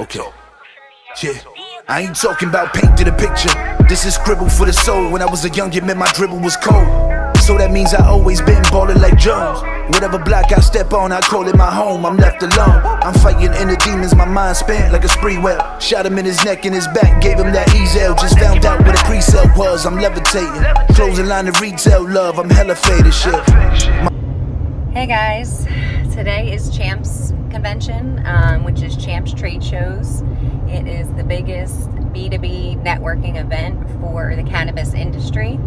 Okay. Yeah. I ain't talking about paint to the picture. This is scribble for the soul. When I was a youngin', man, my dribble was cold. So that means I always been ballin' like Jones. Whatever block I step on, I call it my home. I'm left alone. I'm fighting inner demons, my mind spent like a Sprewell. Shot him in his neck and his back, gave him that easel. Just found out what a pre-sale was. I'm levitating. Closing line of retail love. I'm hella faded shit. My Hey guys, today is Champs Convention, um, which is Champs Trade Shows. It is the biggest B2B networking event for the cannabis industry.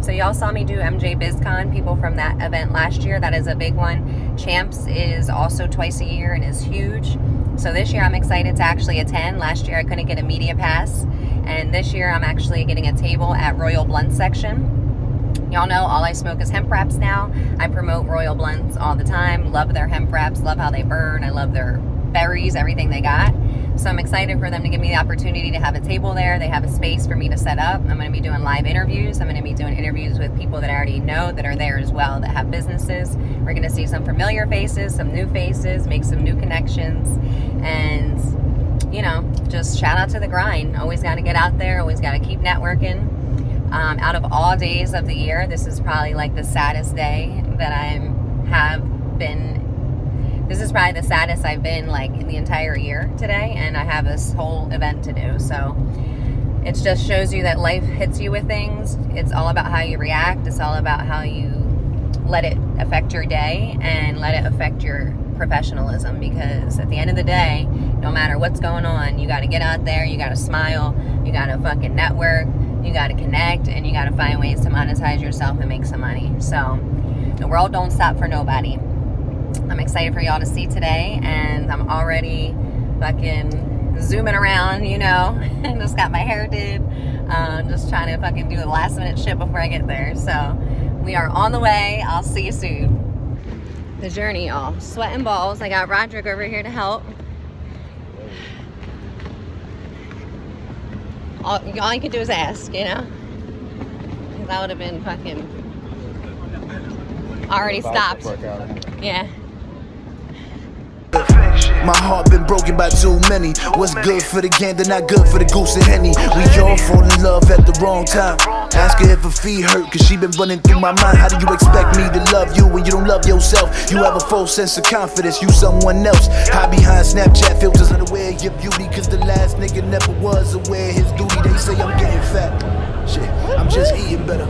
So, y'all saw me do MJ BizCon, people from that event last year. That is a big one. Champs is also twice a year and is huge. So, this year I'm excited to actually attend. Last year I couldn't get a media pass, and this year I'm actually getting a table at Royal Blunt section. Y'all know all I smoke is hemp wraps now. I promote Royal Blunts all the time. Love their hemp wraps, love how they burn. I love their berries, everything they got. So I'm excited for them to give me the opportunity to have a table there. They have a space for me to set up. I'm going to be doing live interviews. I'm going to be doing interviews with people that I already know that are there as well that have businesses. We're going to see some familiar faces, some new faces, make some new connections, and you know, just shout out to the grind. Always got to get out there. Always got to keep networking. Um, out of all days of the year, this is probably like the saddest day that I have been. This is probably the saddest I've been like in the entire year today, and I have this whole event to do. So it just shows you that life hits you with things. It's all about how you react. It's all about how you let it affect your day and let it affect your professionalism. Because at the end of the day, no matter what's going on, you got to get out there. You got to smile. You got to fucking network you got to connect and you got to find ways to monetize yourself and make some money. So the world don't stop for nobody. I'm excited for y'all to see today, and I'm already fucking zooming around, you know. just got my hair did. Uh, just trying to fucking do the last minute shit before I get there. So we are on the way. I'll see you soon. The journey, y'all. Sweating balls. I got Roderick over here to help. All, all you could do is ask, you know? Because I would have been fucking already stopped. Yeah. My heart been broken by too many. What's good for the gander, not good for the goose and henny. We all fall in love at the wrong time. Ask her if her feet hurt, cause she been running through my mind. How do you expect me to love you when you don't love yourself? You have a false sense of confidence, you someone else. Hide behind Snapchat filters, unaware of your beauty, cause the last nigga never was aware his duty. They say I'm getting fat. Shit, I'm just eating better.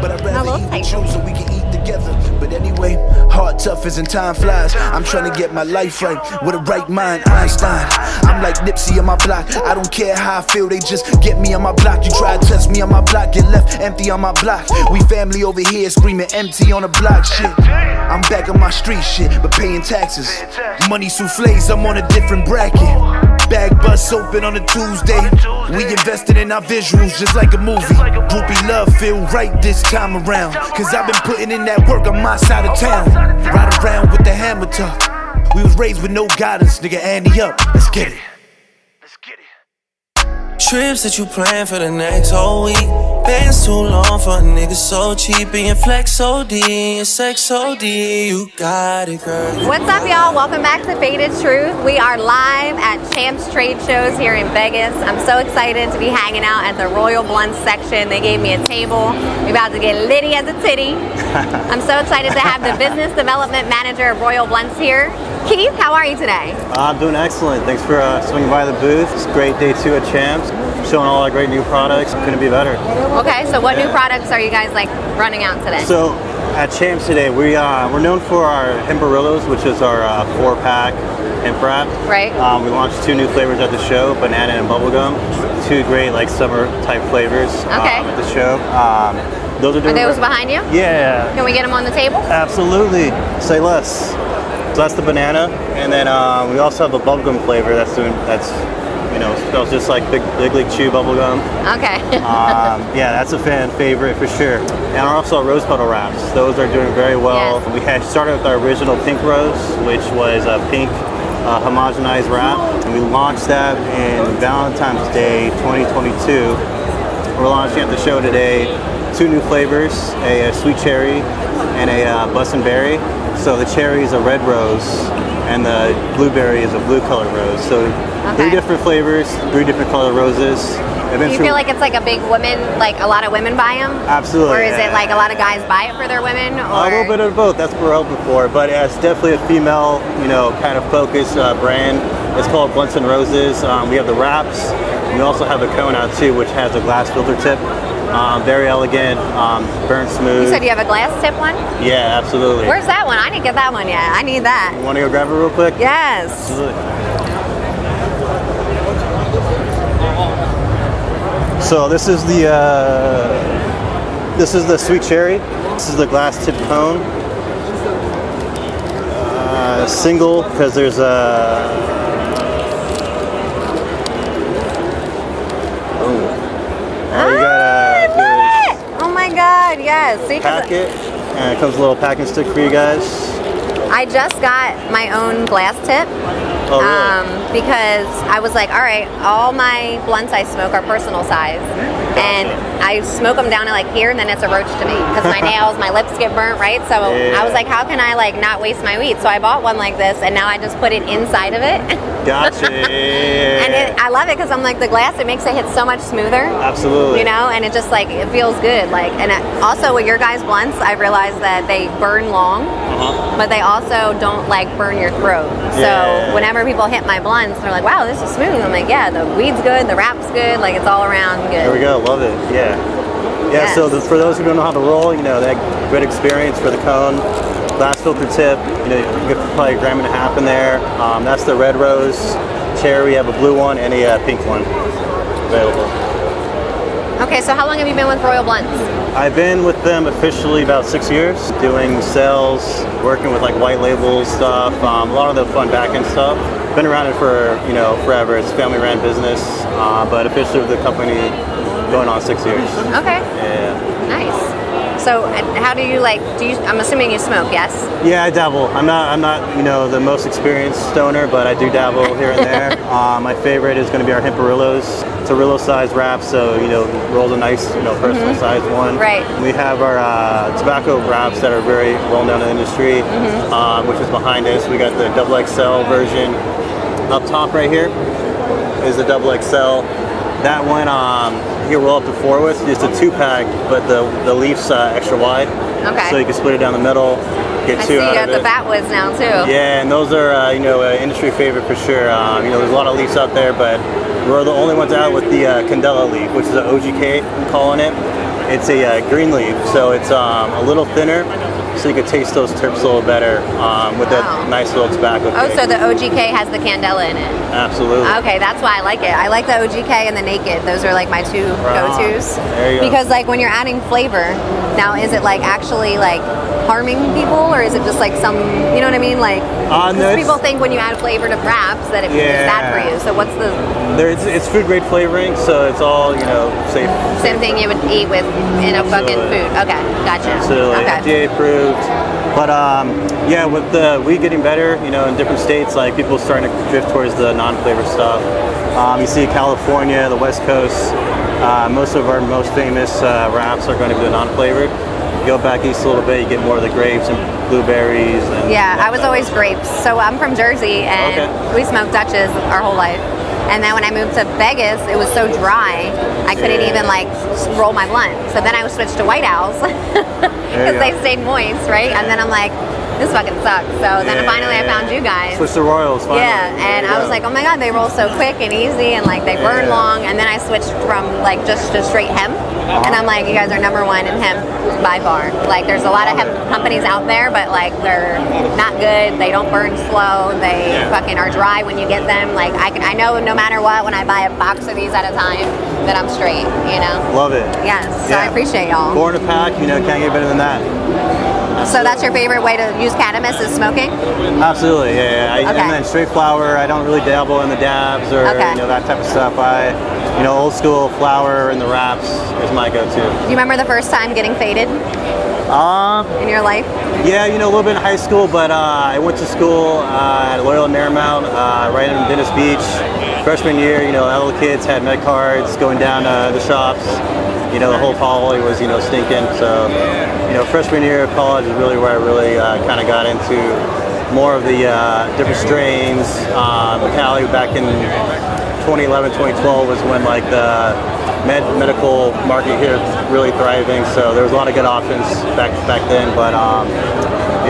But I'd rather eat with you so we can eat together. But anyway, heart tough as and time flies. I'm trying to get my life right with a right mind, Einstein. I'm like Nipsey on my block. I don't care how I feel, they just get me on my block. You try to test me on my block, get left empty on my block. We family over here screaming empty on the block. Shit, I'm back on my street shit, but paying taxes. Money souffles, I'm on a different bracket. Bag bust open on a Tuesday. We invested in our visuals just like a movie. Groupie love feel right this time around. Cause I've been putting in that work on my side of town. Ride around with the hammer talk. We was raised with no guidance, nigga. Andy up. Let's get it. Let's get it. Trips that you plan for the next whole week. Bands too long for a nigga so cheap. And your flex OD and your sex OD. You got it, girl. What's up, y'all? Welcome back to Faded Truth. We are live at Champs Trade Shows here in Vegas. I'm so excited to be hanging out at the Royal Blunt section. They gave me a table. We're about to get litty as a titty. I'm so excited to have the business development manager of Royal Blunts here. Keith, how are you today? I'm doing excellent. Thanks for uh, swinging by the booth. It's a great day two at Champs. Showing all our great new products. Couldn't be better. Okay, so what new products are you guys like running out today? So at Champs today, we uh, we're known for our Hemperillos, which is our uh, four pack hemp wrap. Right. Um, we launched two new flavors at the show: banana and bubblegum. Two great like summer type flavors Okay. um, at the show. Um, those are Are those behind you? Yeah. Can we get them on the table? Absolutely. Say less. So that's the banana, and then um, we also have a bubblegum flavor that's doing that's you know smells just like Big Big League Chew bubblegum. Okay. Um, yeah, that's a fan favorite for sure. And also rose petal wraps; those are doing very well. Yes. We had started with our original pink rose, which was a pink uh, homogenized wrap, and we launched that in Valentine's Day 2022. We're launching at the show today two new flavors: a, uh sweet cherry and a uh, berry. So the cherry is a red rose, and the blueberry is a blue color rose. So three different flavors, three different color roses. Do you feel like it's like a big woman, like a lot of women buy them? Absolutely, Or is it like a lot of guys buy it for their women? Or a little bit of both. That's what we're hoping for. But yeah, it's definitely a female, you know, kind of focused uh, brand. It's called Blunts and Roses. Um, we have the wraps. We also have the cone out too, which has a glass filter tip. Um, very elegant, um, burn smooth. you said you have a glass tip one? yeah, absolutely. Where's that one? I didn't get that one yet. I need that. You want to go grab it real quick? Yes. Absolutely. So this is the uh, this is the sweet cherry. This is the glass tip cone. Uh, single because there's a. Oh. Oh, you got I a love it. Oh god, yes. See, packet, and it comes a little packing stick for you guys. I just got my own glass tip. Oh, really? Um, because I was like, all right, all my blunts I smoke are personal size, and I smoke them down to like here, and then it's a roach to me because my nails, my lips get burnt, right? So Yeah. I was like, how can I like not waste my weed? So I bought one like this, and now I just put it inside of it, Gotcha. and it, I love it because I'm like the glass, it makes it hit so much smoother. Absolutely. You know, and it just like it feels good. Like, and it, also with your guys' blunts, I realized that they burn long, Uh-huh. but they also don't like burn your throat. So Yeah. whenever people hit my blunts, they're like, "Wow, this is smooth." I'm like, "Yeah, the weed's good, the wrap's good, like it's all around good." There we go. Love it. Yeah. Yeah. Yes. So the, for those who don't know how to roll, you know, that good experience for the cone. Glass filter tip. You know, you get probably a gram and a half in there. Um, that's the red rose cherry. We have a blue one and a uh, pink one available. Okay, so how long have you been with Royal Blunts? I've been with them officially about six years, doing sales, working with like white label stuff, um, a lot of the fun back end stuff. Been around it for you know forever. It's a family ran business, uh, but officially with the company going on six years. Okay. So how do you like? Do you? I'm assuming you smoke, yes? Yeah, I dabble. I'm not, I'm not, you know, the most experienced stoner, but I do dabble here and there. uh, my favorite is going to be our Hemperillos. It's a Rillo size wrap, so you know, rolls a nice, you know, personal size one. Right. We have our uh, tobacco wraps that are very well known in the industry, um, which is behind us. We got the double XL version up top right here is the double XL. That one, um, you can roll up to four with, just a two pack, but the the leaf's uh, extra wide. Okay. So you can split it down the middle, get I two see you out got of the fat woods now too. Yeah, and those are uh, you know uh, industry favorite for sure. Um, you know, there's a lot of leaves out there, but we're the only ones out with the uh, Candela leaf, which is an OGK I'm calling it. It's a uh, green leaf, so it's um, a little thinner, so you could taste those terps a little better um, with Wow. that nice little tobacco. Oh, so the OGK has the candela in it. absolutely. Okay, that's why I like it. I like the OGK and the Naked. Those are like my two Right go-tos. There you go. Because like when you're adding flavor, now is it like actually like harming people or is it just like some, you know what I mean? Like Uh, no, people think when you add flavor to wraps that it is bad for you. So what's the There, it's, it's food grade flavoring, so it's all you know safe. same thing you would eat with in a fucking food? Okay, gotcha. Absolutely, Okay. FDA approved. But um, yeah, with the weed getting better, you know, in different states, like people starting to drift towards the non-flavored stuff. Um, you see California, the West Coast. Uh, most of our most famous uh, wraps are going to be the non-flavored. Go back east a little bit, you get more of the grapes and blueberries. And Yeah, I was always grapes. So I'm from Jersey and Okay. we smoked Dutches our whole life. And then when I moved to Vegas, it was so dry, I couldn't Yeah. even like roll my blunt. So then I switched to White Owls because they stayed moist, right? And then I'm like, this fucking sucks. So then Yeah. finally I found you guys. Switch to Royals. Finally. Yeah, and I was like, oh my god, they roll so quick and easy, and like they burn Yeah. long. And then I switched from like just to straight hemp, Uh-huh. and I'm like, you guys are number one in hemp by far. Like, there's a lot of hemp companies out there, but like they're not good. They don't burn slow. They Yeah. fucking are dry when you get them. Like I can, I know no matter what, when I buy a box of these at a time, that I'm straight. You know. Love it. Yes, so I appreciate y'all. Four in a pack, you know, can't get better than that. So that's your favorite way to use cannabis is smoking? Absolutely, yeah. yeah. I, Okay. And then straight flower. I don't really dabble in the dabs or Okay. you know that type of stuff. I, you know, old school flower and the wraps is my go-to. Do you remember the first time getting faded Um, in your life? yeah, you know, a little bit in high school, but uh, I went to school uh, at Loyola Marymount, uh, right in Venice Beach. Freshman year, you know, all the kids had med cards going down uh, the shops. You know, the whole poly was, you know, stinking. So, you know, freshman year of college is really where I really uh, kind of got into more of the uh, different strains. Um, Cali back in 2011, 2012 was when like the med- medical market here was really thriving. So there was a lot of good options back back then. But um,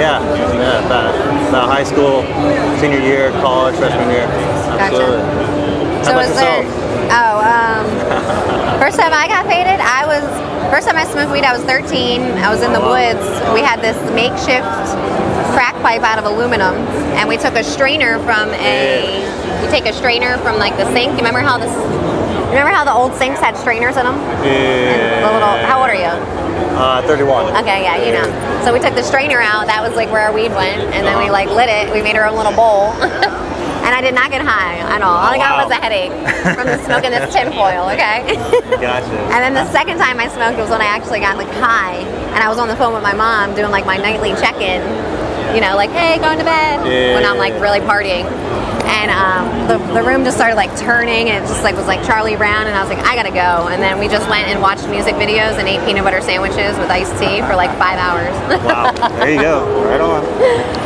yeah, yeah, about, about high school, senior year, college, freshman year, absolutely. How So about is there? Oh, first time I got faded, I was first time I smoked weed. I was 13. I was in the woods. We had this makeshift crack pipe out of aluminum, and we took a strainer from a. You take a strainer from like the sink. You remember how this? Remember how the old sinks had strainers in them? Yeah. The little. How old are you? Uh, 31. Okay, yeah, you know. So we took the strainer out. That was like where our weed went, and then we like lit it. We made our own little bowl. And I did not get high at all. All I got Wow. was a headache from the smoking this tinfoil, okay? Gotcha. And then the second time I smoked was when I actually got like high, and I was on the phone with my mom doing like my nightly check-in, you know, like hey, going to bed Yeah. when I'm like really partying. And um, the, the room just started like turning, and it just like was like Charlie Brown, and I was like, I gotta go. And then we just went and watched music videos and ate peanut butter sandwiches with iced tea for like five hours. Wow. There you go. Right on.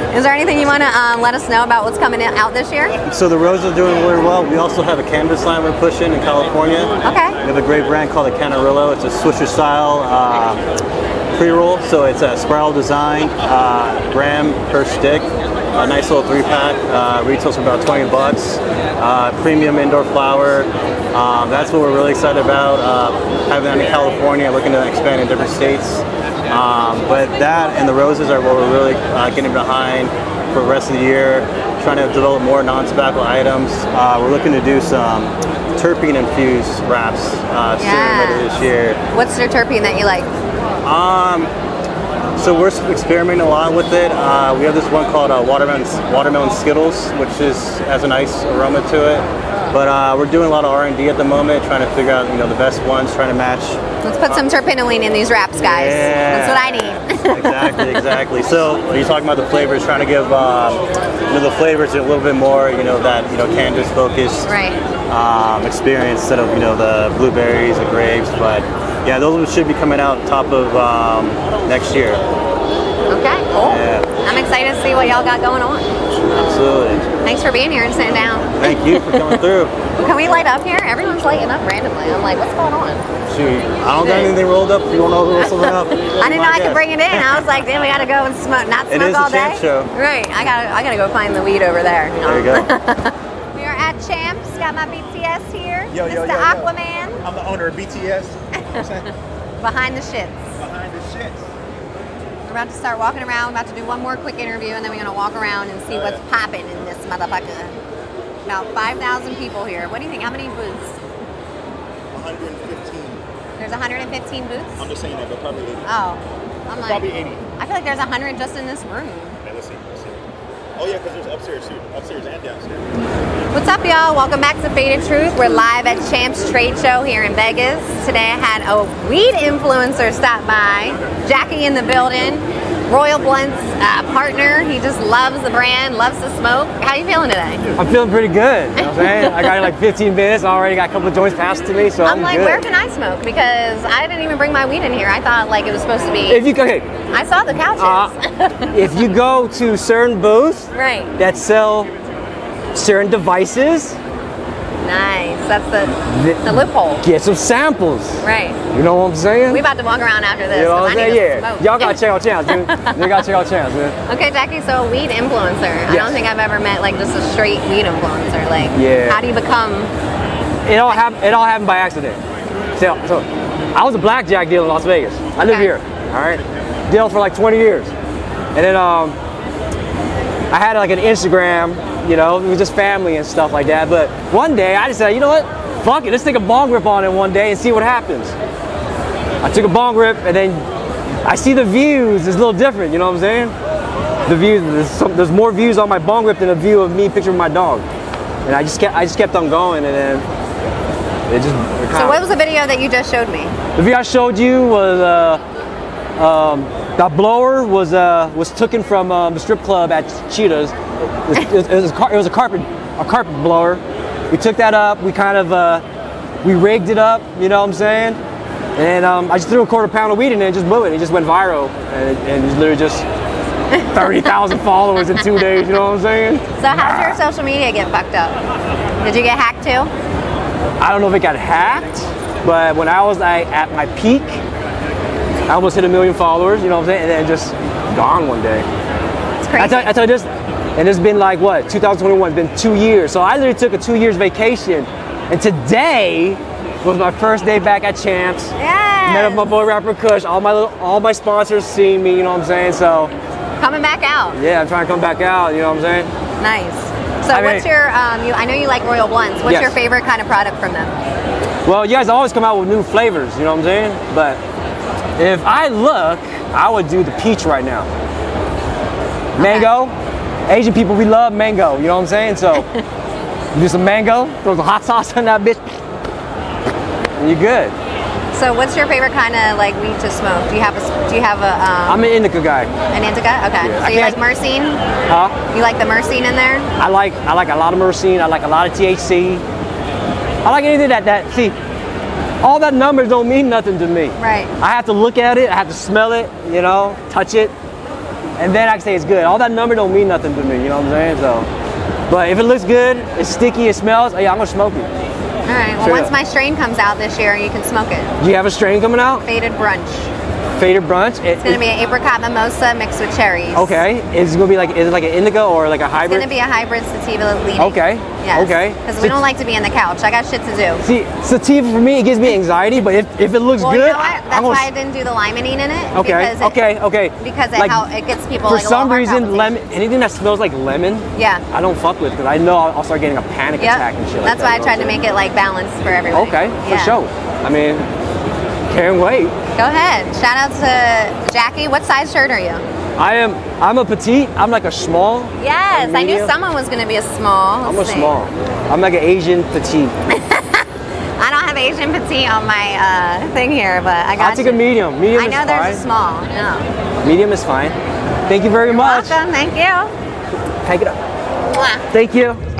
Is there anything you want to um, let us know about what's coming out this year? So the Rose are doing really well. We also have a canvas line we're pushing in California. Okay. We have a great brand called the Canarillo. It's a Swisher style uh, pre-roll. So it's a spiral design, uh, gram per stick. A nice little three pack. Uh, retails for about 20 bucks. Uh, premium indoor flower. Um, that's what we're really excited about. Uh, having that in California, looking to expand in different states. Um, but that and the roses are what we're really uh, getting behind for the rest of the year. Trying to develop more non-tobacco items. Uh, we're looking to do some terpene infused wraps uh, soon later this year. What's your terpene that you like? Um, so we're experimenting a lot with it. Uh, we have this one called uh, watermelon watermelon Skittles, which is has a nice aroma to it. But uh, we're doing a lot of R&D at the moment, trying to figure out you know the best ones, trying to match Let's put some terpinolene in these wraps, guys. Yeah. That's what I need. exactly, exactly. So are you talking about the flavors? Trying to give um, you know the flavors a little bit more, you know that you know cannabis focused right. um, experience instead of you know the blueberries, the grapes. But yeah, those should be coming out top of um, next year. Okay, cool. Yeah. I'm excited to see what y'all got going on. Absolutely. Thanks for being here and sitting down. Thank you for coming through. Can we light up here? Everyone's lighting up randomly. I'm like, what's going on? Shoot, I don't got anything rolled up. If you want to roll something up, I didn't know I could bring it in. I was like, then we gotta go and smoke, not It smoke is a all day. champ show. Right. I gotta, I gotta go find the weed over there. There you go. We are at Champs. Got my BTS here. Yo, yo, Mr. yo, yo. Aquaman I'm the owner of BTS. You know what I'm saying? behind the shits. Behind the shits. We're about to start walking around. We're about to do one more quick interview, and then we're gonna walk around and see oh, what's popping in this motherfucker. About 5,000 people here. What do you think? How many booths? 115. There's 115 booths. I'm just saying that, but probably 80. Oh, I'm like, Probably 80. I feel like there's 100 just in this room. Oh yeah, because there's upstairs too. Upstairs and downstairs. What's up, y'all? Welcome back to Faded Truth. We're live at Champs Trade Show here in Vegas. Today I had a weed influencer stop by, Jackey in the building, Royal Blunt's uh, partner. He just loves the brand, loves to smoke. How you feeling today? I'm feeling pretty good. You know I'm saying? I got like 15 minutes. I already got a couple of joints passed to me, so I'm, I'm like, good. where can I smoke? Because I didn't even bring my weed in here. I thought like it was supposed to be. if you okay, I saw the couches. uh, if you go to certain booths right. that sell certain devices, Nice. That's the th- the loophole. get some samples. Right. You know what I'm saying? We about to walk around after this. you know what I'm saying? Yeah. Y'all gotta check out Chance, dude. you gotta check out Chance, man. Okay, Jackey, so a weed influencer. I don't think I've ever met like just a straight weed influencer. Like, Yeah. how do you become? It all happened. It all happened by accident. So, so I was a blackjack dealer in Las Vegas. I live Okay. here. All right, dealt for like 20 years, and then um, I had like an Instagram. You know, it was just family and stuff like that. But one day I decided, you know what? Fuck it. Let's take a bong rip on it one day and see what happens. I took a bong rip, and then I see the views It's a little different. You know what I'm saying? The views. There's, some, there's more views on my bong rip than a view of me picturing my dog. And I just kept, I just kept on going, and then it just. It So, what was the video that you just showed me? the video I showed you was uh, um, that blower was uh, was taken from um, the strip club at Cheetahs. It was, it was, a, car- it was a carpet a carpet blower. We took that up. We kind of uh, we rigged it up. You know what I'm saying? And um, I just threw a quarter pound of weed in it and just blew it. It just went viral, and it, and it literally just 30,000 followers in two days. You know what I'm saying? So how's your social media get fucked up? Did you get hacked too? I don't know if it got hacked, but when I was like at my peak, I almost hit a million followers. You know what I'm saying? And then just gone one day. It's I crazy. tell, I tell you this, and it's been like what 2021. It's been two years. So I literally took a two years vacation, and today was my first day back at Champs. Yes. Met up my boy rapper Kush. All my little, all my sponsors seen me. You know what I'm saying? So Coming back out. yeah, I'm trying to come back out. You know what I'm saying? Nice. So I what's mean- your um you I know you like Royal Blunts. What's Yes. your favorite kind of product from them? Well, you guys always come out with new flavors. You know what I'm saying? But if I look, I would do the peach right now. Mango. Asian people, we love mango. You know what I'm saying? So you do some mango, throw some hot sauce on that bitch, and you're good. So what's your favorite kind of like weed to smoke? Do you have a, do you have a um, I'm an indica guy. an indica? Okay. Yeah, so I you like myrcene? Huh? You like the myrcene in there? I like I like a lot of myrcene. I like a lot of THC. I like anything that that see. All that numbers don't mean nothing to me. Right. I have to look at it. I have to smell it. You know, touch it, and then I can say it's good. All that number don't mean nothing to me. You know what I'm saying? So, but if it looks good, it's sticky, it smells. Oh yeah, I'm gonna smoke it. All right. Well, Sure. once my strain comes out this year, you can smoke it. Do you have a strain coming out? Faded brunch. Faded brunch. It- It's gonna be an apricot mimosa mixed with cherries. okay. Is it gonna be like is it like an indigo or like a hybrid? It's gonna be a hybrid sativa leading. Okay, Yes. okay. Because we don't like to be in the couch. I got shit to do. See, sativa for me it gives me anxiety, but if, if it looks Well, good, you know? That's I'm why I didn't do the limonene in it. Okay. It, okay. Okay. Because it, Like, how it gets people for like some reason, lemon anything that smells like lemon, Yeah. I don't fuck with because I know I'll, start getting a panic Yep. attack and shit. That's like why I tried to make it like balanced for everyone. Okay, Yeah. for sure. I mean, can't wait. Go ahead. Shout out to Jackey. What size shirt are you? I am. I'm a petite. I'm like a small. Yes, I knew someone was gonna be a small. I'm a see. small. I'm like an Asian petite. I don't have Asian petite on my uh, thing here, but I got I'll take you. a medium. Medium I is know fine. a small. No. Medium is fine. Thank you very much. Welcome. Thank you. Take it up. Mwah. Thank you.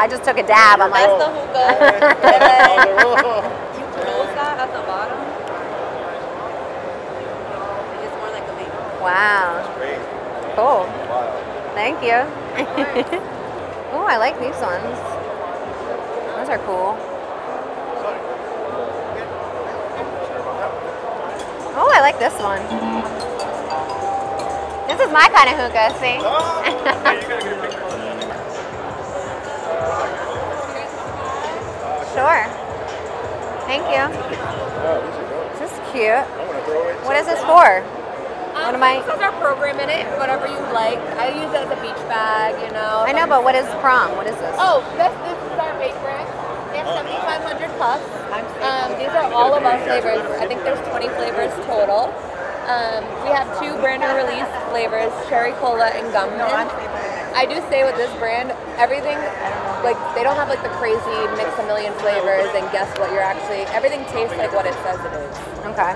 I just took a dab. I'm that's like, the hookah. you close that at the bottom. It's more like a vape. wow, cool. Thank you. oh, I like these ones. Those are cool. Oh, I like this one. This is my kind of hookah, see? Thank you. This is cute. What is this for? What am I? This has our program in it, whatever you like. I use it as a beach bag, you know. I know, but what is prom? What is this? Oh, this, this is our vape brand. They have 7,500 puffs. Um, these are all of our flavors. I think there's 20 flavors total. Um, we have two brand new release flavors, cherry cola and gum mint. I do say with this brand, everything, like they don't have like the crazy mix a million flavors and guess what you're actually. Everything tastes like what it says it is. Okay.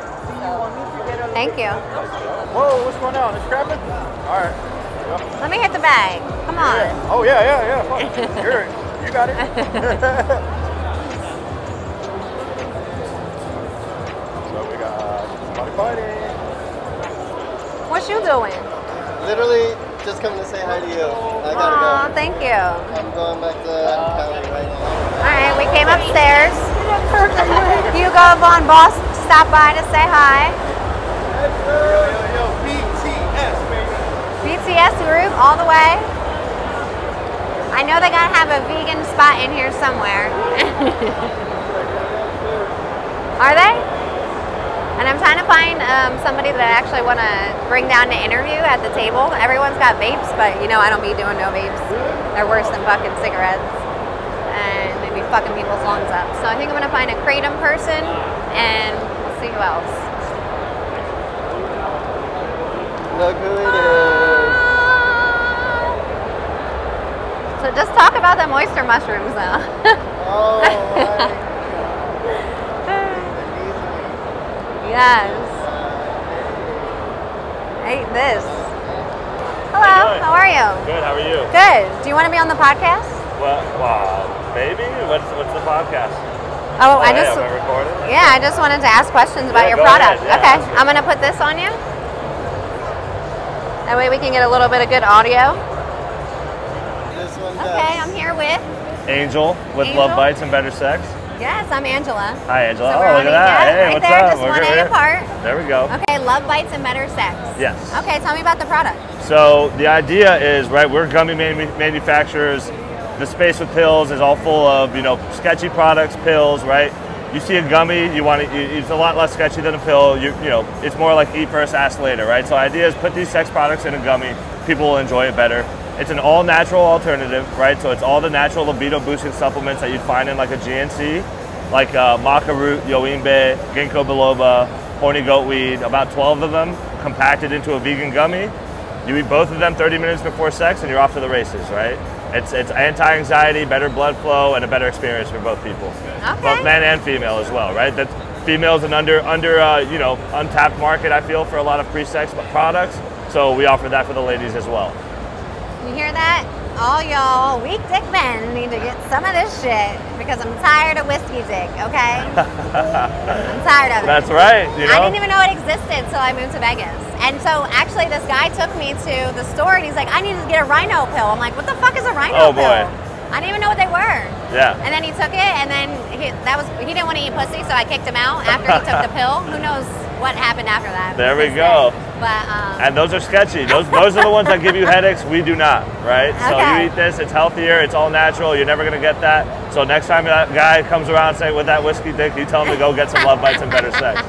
Thank you. Whoa, what's going on? It's crapping? All right. Let me hit the bag. Come on. Oh, yeah, yeah, yeah. Fuck. You're, you got it. so we got somebody fighting. What you doing? Literally just coming to say hi to you. I gotta thank you. go. I'm going back to Cali right now. All right, we came upstairs. Hugo Von Boss stopped by to say hi. BTS, baby. BTS group all the way. I know they gotta have a vegan spot in here somewhere. Are they? And I'm trying to find um, somebody that I actually want to bring down to interview at the table. Everyone's got vapes, but you know I don't be doing no vapes. They're worse than fucking cigarettes, and they be fucking people's lungs up. So I think I'm gonna find a kratom person, and we'll see who else. Look who it is. So just talk about them oyster mushrooms now. Oh yes. Ate this. Hello, doing? how are you? Good. How are you? Good. Do you want to be on the podcast? Well, wow, maybe. What's what's the podcast? Oh, I hey, just am I recording? yeah, I just wanted to ask questions about Yeah, your go ahead. product. Yeah, okay. I'm gonna put this on you. That way we can get a little bit of good audio. This one Okay. I'm here with Angel with Angel? Love Bites and Better Sex. Yes, I'm Angela. Hi, Angela. So oh, look at that. hey, right what's there, up? just We're one A apart. There we go. Okay, love bites and better sex. Yes. Okay, tell me about the product. So the idea is, right, we're gummy manufacturers. The space with pills is all full of, you know, sketchy products, pills, right? You see a gummy, you want to, it's a lot less sketchy than a pill. You, you know, it's more like eat first, ask later, right? So the idea is put these sex products in a gummy, people will enjoy it better. It's an all natural alternative, right? So it's all the natural libido boosting supplements that you'd find in like a GNC, like uh, maca root, yohimbe, ginkgo biloba, horny goat weed, about 12 of them compacted into a vegan gummy. You eat both of them 30 minutes before sex, and you're off to the races, right? It's it's anti-anxiety, better blood flow, and a better experience for both people, Okay. both men and female as well, right? That females an under under uh, you know untapped market. I feel for a lot of pre-sex products, so we offer that for the ladies as well. You hear that? All y'all weak dick men need to get some of this shit because I'm tired of whiskey dick, okay? I'm tired of it. That's right. You I didn't even know it existed until I moved to Vegas. And so actually this guy took me to the store and he's like, I need to get a rhino pill. I'm like, what the fuck is a rhino pill? Oh, boy. I didn't even know what they were. yeah. And then he took it, and then he, that was he didn't want to eat pussy, so I kicked him out after he took the pill. Who knows what happened after that? There we go. But um, And those are sketchy. Those those are the ones that give you headaches. We do not, right? So you eat this, it's healthier, it's all natural. You're never gonna get that. So next time that guy comes around saying with that whiskey dick, you tell him to go get some love bites and better sex,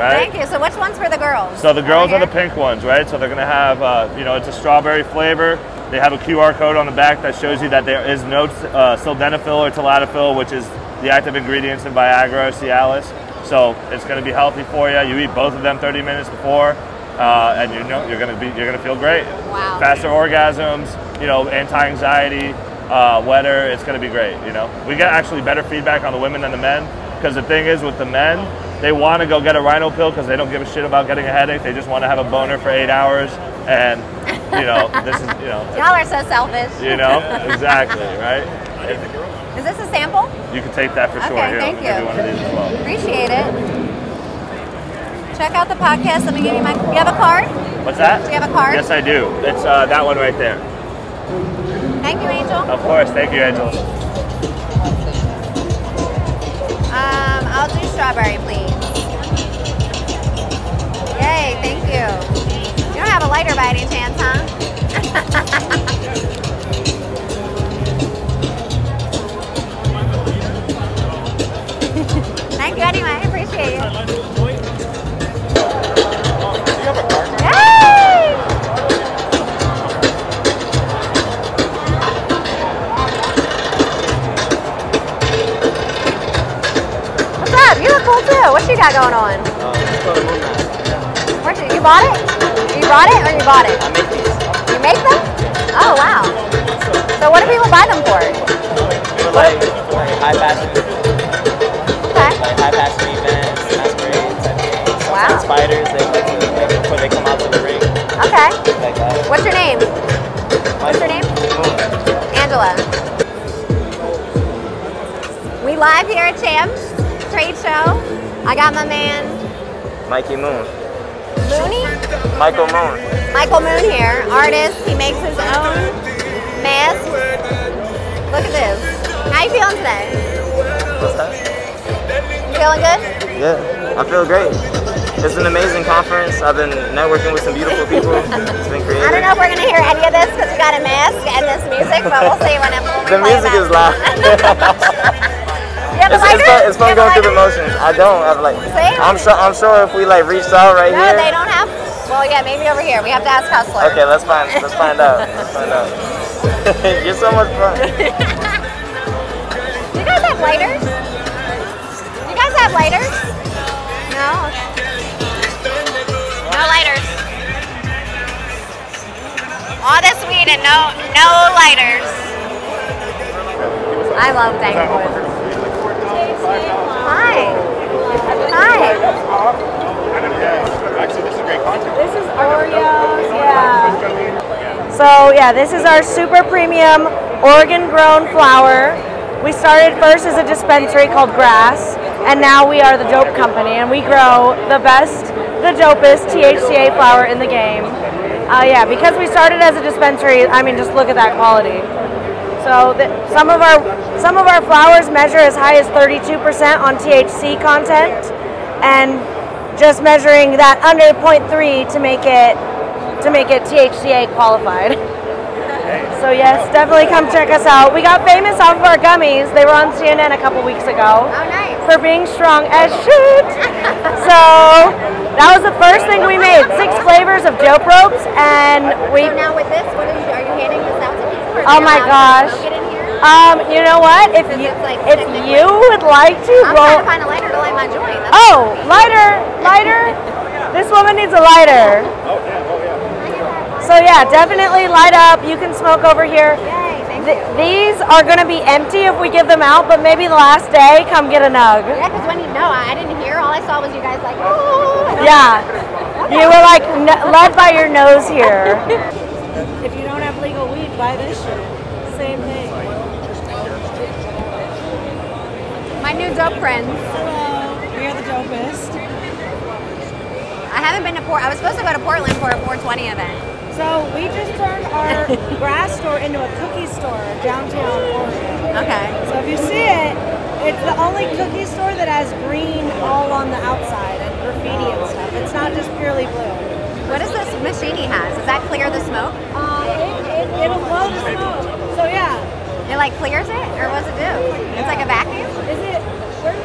right? thank you. So which one's for the girls? So the girls are the pink ones, right? So they're gonna have, uh, you know, it's a strawberry flavor. They have a QR code on the back that shows you that there is no uh, sildenafil or tadalafil, which is the active ingredients in Viagra or Cialis. So it's gonna be healthy for you. You eat both of them 30 minutes before, uh, and you know you're gonna be you're gonna feel great. Wow. Faster orgasms, you know, anti-anxiety, uh, wetter. It's gonna be great. You know, we get actually better feedback on the women than the men because the thing is with the men, they want to go get a rhino pill because they don't give a shit about getting a headache. They just want to have a boner for eight hours, and you know, this is you know, Y'all are so selfish. you know, exactly right. Is this a sample? You can take that for sure. Okay, thank you. you one of these as well. Appreciate it. Check out the podcast. Let me give you my. You have a card? What's that? Do you have a card? Yes, I do. It's uh, that one right there. Thank you, Angel. Of course. Thank you, Angel. Um, I'll do strawberry, please. Yay, thank you. You don't have a lighter by any chance, huh? thank you anyway, I appreciate you. Yay! What's up? You look cool too. What you got going on? Where'd you, you bought it? You brought it or you bought it? I make these You make them? Oh wow. So what do people buy them for? for like, like high fashion, Okay. like high fashion events, masquerades, I think. Wow. Fighters, they like to, like, before they come out to the ring, Okay. like that. What's your name? What's your name? Angela. We live here at Champs Trade Show. I got my man Mikey Moon. Mooney, Michael Moon. Michael Moon here, artist. He makes his own mask. Look at this. How you feeling today? What's that? Feeling good? Yeah, I feel great. it's an amazing conference. I've been networking with some beautiful people. It's been great. I don't know if we're gonna hear any of this because we got a mask and this music, but we'll see when it when The music is back. loud. You It's, it's, fun, it's fun going through the motions. I don't. I'm like, Same. I'm sure. I'm sure if we like reached out right No, here. No, they don't have. Well, yeah, maybe over here. We have to ask Hustler. Okay, let's find. Let's find out. Let's find out. You're so much fun. Do you guys have lighters? Do you guys have lighters? No. No lighters. All this weed and no no lighters. I love Dankwood. Hi. Hi. Actually, this is great content. This is Oreos, yeah. So yeah, this is our super premium Oregon grown flower. We started first as a dispensary called Grass, and now we are the dope company, and we grow the best, the dopest THCA flower in the game. Uh, yeah, because we started as a dispensary, I mean, just look at that quality. So the, some of our some of our flowers measure as high as 32% on THC content, and just measuring that under 0.3 to make it to make it THCA qualified. So yes, definitely come check us out. We got famous off of our gummies. They were on CNN a couple weeks ago Oh, nice. for being strong as shit. so that was the first thing we made. Six flavors of dope ropes, and we. So now with this, what are you handing this out to people? Or Oh my gosh. people to Get in here? Um, you know what? If you like if technically- you would like to I'm roll. trying to find a lighter to light my joint. That's Oh, lighter, lighter. This woman needs a lighter. Oh yeah, oh yeah. So yeah, definitely light up. You can smoke over here. Yay, thank Th- these are gonna be empty if we give them out, but maybe the last day, come get a nug. Yeah, because when you know, I I didn't hear. All I saw was you guys like, oh. Yeah, like, you were like n- led by your nose here. if you don't have legal buy this. Same thing. My new dope friends. Hello, we are the dopest. I haven't been to Port. I was supposed to go to Portland for a 420 event. So we just turned our grass store into a cookie store downtown Oregon. Okay. So if you see it, it's the only cookie store that has green all on the outside and graffiti and stuff. It's not just purely blue. What is this machine he has? Does that clear the smoke? Uh, it, it, it'll blow the smoke. So yeah. It like clears it, or what's it do? It's like a vacuum. Is it?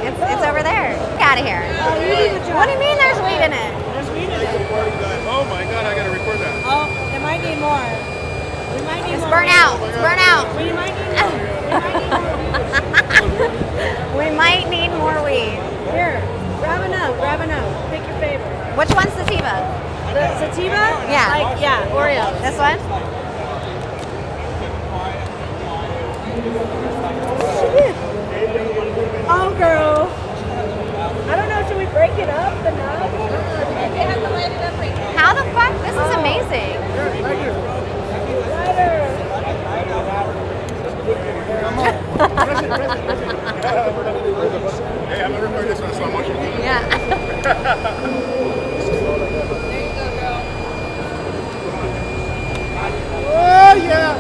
It's, it go? it's over there. Get out of here. Oh, you do the job. What do you mean there's weed in it? There's weed in it. Oh my god, I gotta record that. Oh, it might need more. We might need It's more. burnt out. It's burnt out. We might need more. We might need more. We might need more weed. Here, grab a nug, grab a nug. Pick your favorite. Which one's sativa? The sativa? Yeah. Like, yeah, Oreos. This one? Oh, girl. I don't know, should we break it up, the nug? How the fuck? This is oh. amazing. Hey, I'm gonna record this on slow motion. Yeah. yeah.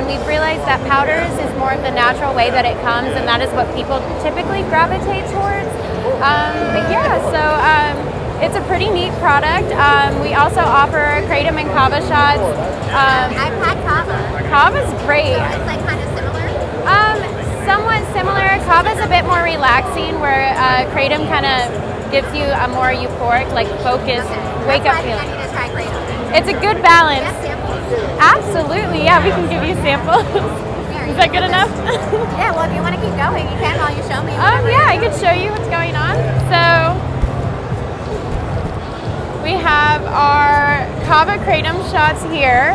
And we've realized that powders is more of the natural way that it comes, and that is what people typically gravitate towards. Um, but yeah, so um, it's a pretty neat product. Um, we also offer kratom and kava shots. Um, I've had kava. Kava's great. It's like kind of similar. Um, somewhat similar. Kava's a bit more relaxing, where uh, kratom kind of gives you a more euphoric, like focused, wake up I I feeling. need to try kratom. It's a good balance. Absolutely, yeah. We can give you samples. Is that good enough? Yeah, well, if you want to keep going, you can while you show me. Um, yeah, I could show you what's going on. So we have our kava kratom shots here.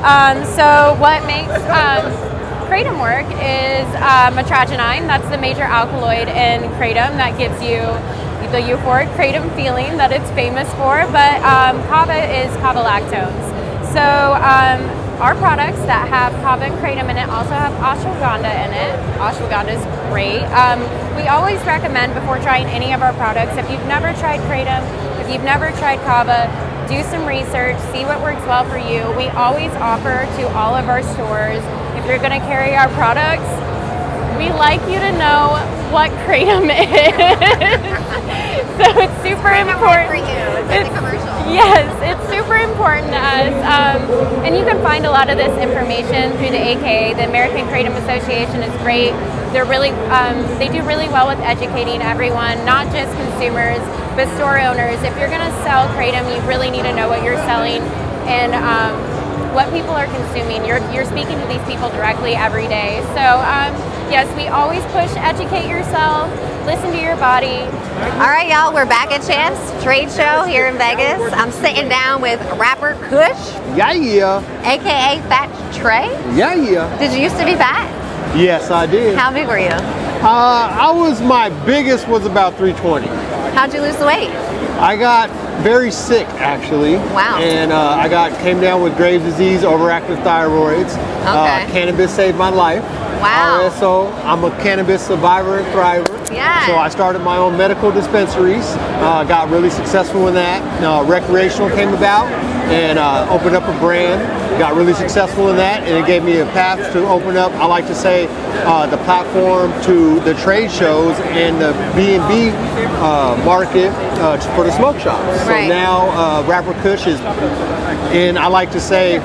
Um, so what makes um, kratom work is uh, mitragynine. That's the major alkaloid in kratom that gives you the euphoric kratom feeling that it's famous for. But um, kava is kava lactones. So um, our products that have kava and kratom in it also have ashwagandha in it. Ashwagandha is great. Um, we always recommend before trying any of our products, if you've never tried kratom, if you've never tried kava, do some research, see what works well for you. We always offer to all of our stores, if you're going to carry our products, we like you to know what kratom is. so it's super important for you. It's commercial. Yes, it's super important to us. Um, and you can find a lot of this information through the AKA. The American Kratom Association is great. They're really, um, they do really well with educating everyone, not just consumers, but store owners. If you're going to sell kratom, you really need to know what you're selling and um, what people are consuming. You're, you're speaking to these people directly every day. So, um, yes, we always push educate yourself, listen to your body. All right, y'all, we're back at Champs Trade Show here in Vegas. I'm sitting down with rapper Kush, Yeah, yeah. aka Fat Trey. Yeah, yeah. Did you used to be fat? Yes, I did. How big were you? Uh, I was, my biggest was about 320. How'd you lose the weight? I got very sick, actually. Wow. And uh, I got came down with Graves' disease, overactive thyroids. Uh, Okay. cannabis saved my life. Wow. RSO, I'm a cannabis survivor and thriver. Yeah. So I started my own medical dispensaries. Uh, got really successful in that. Uh, recreational came about and uh, opened up a brand. Got really successful in that, and it gave me a path to open up. I like to say uh, the platform to the trade shows and the B and B uh, market uh, for the smoke shops. So Right. now uh, Rapper Kush is in. I like to say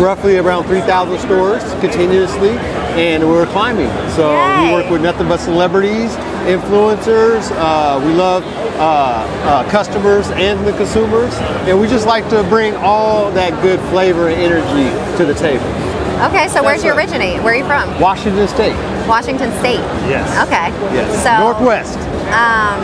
roughly around 3,000 stores continuously, and we're climbing. So we work with nothing but celebrities, influencers. Uh, we love uh, uh, customers and the consumers, and we just like to bring all that good flavor and energy to the table. Okay, so where's That's you right. originate? Where are you from? Washington State. Washington State. Yes. Okay. Yes. So, Northwest. Um,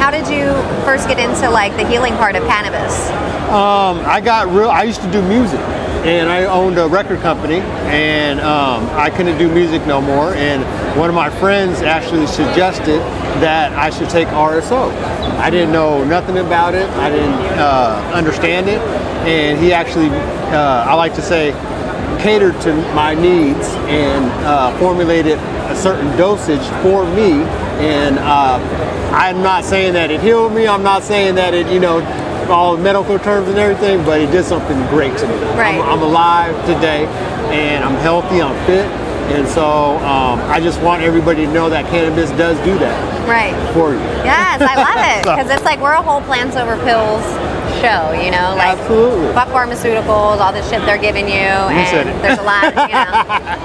how did you first get into like the healing part of cannabis? Um, I got real. I used to do music, and I owned a record company, and um, I couldn't do music no more. And one of my friends actually suggested that I should take RSO. I didn't know nothing about it. I didn't uh, understand it, and he actually, uh, I like to say, catered to my needs and uh, formulated a certain dosage for me. And uh, I'm not saying that it healed me. I'm not saying that it, you know, all the medical terms and everything, but it did something great to me. Right. I'm, I'm alive today, and I'm healthy. I'm fit. And so um, I just want everybody to know that cannabis does do that Right. for you. Yes, I love it So- because it's like we're a whole plants over pills show. You know, like Absolutely. fuck pharmaceuticals, all the shit they're giving you, and said it. there's a lot. You know,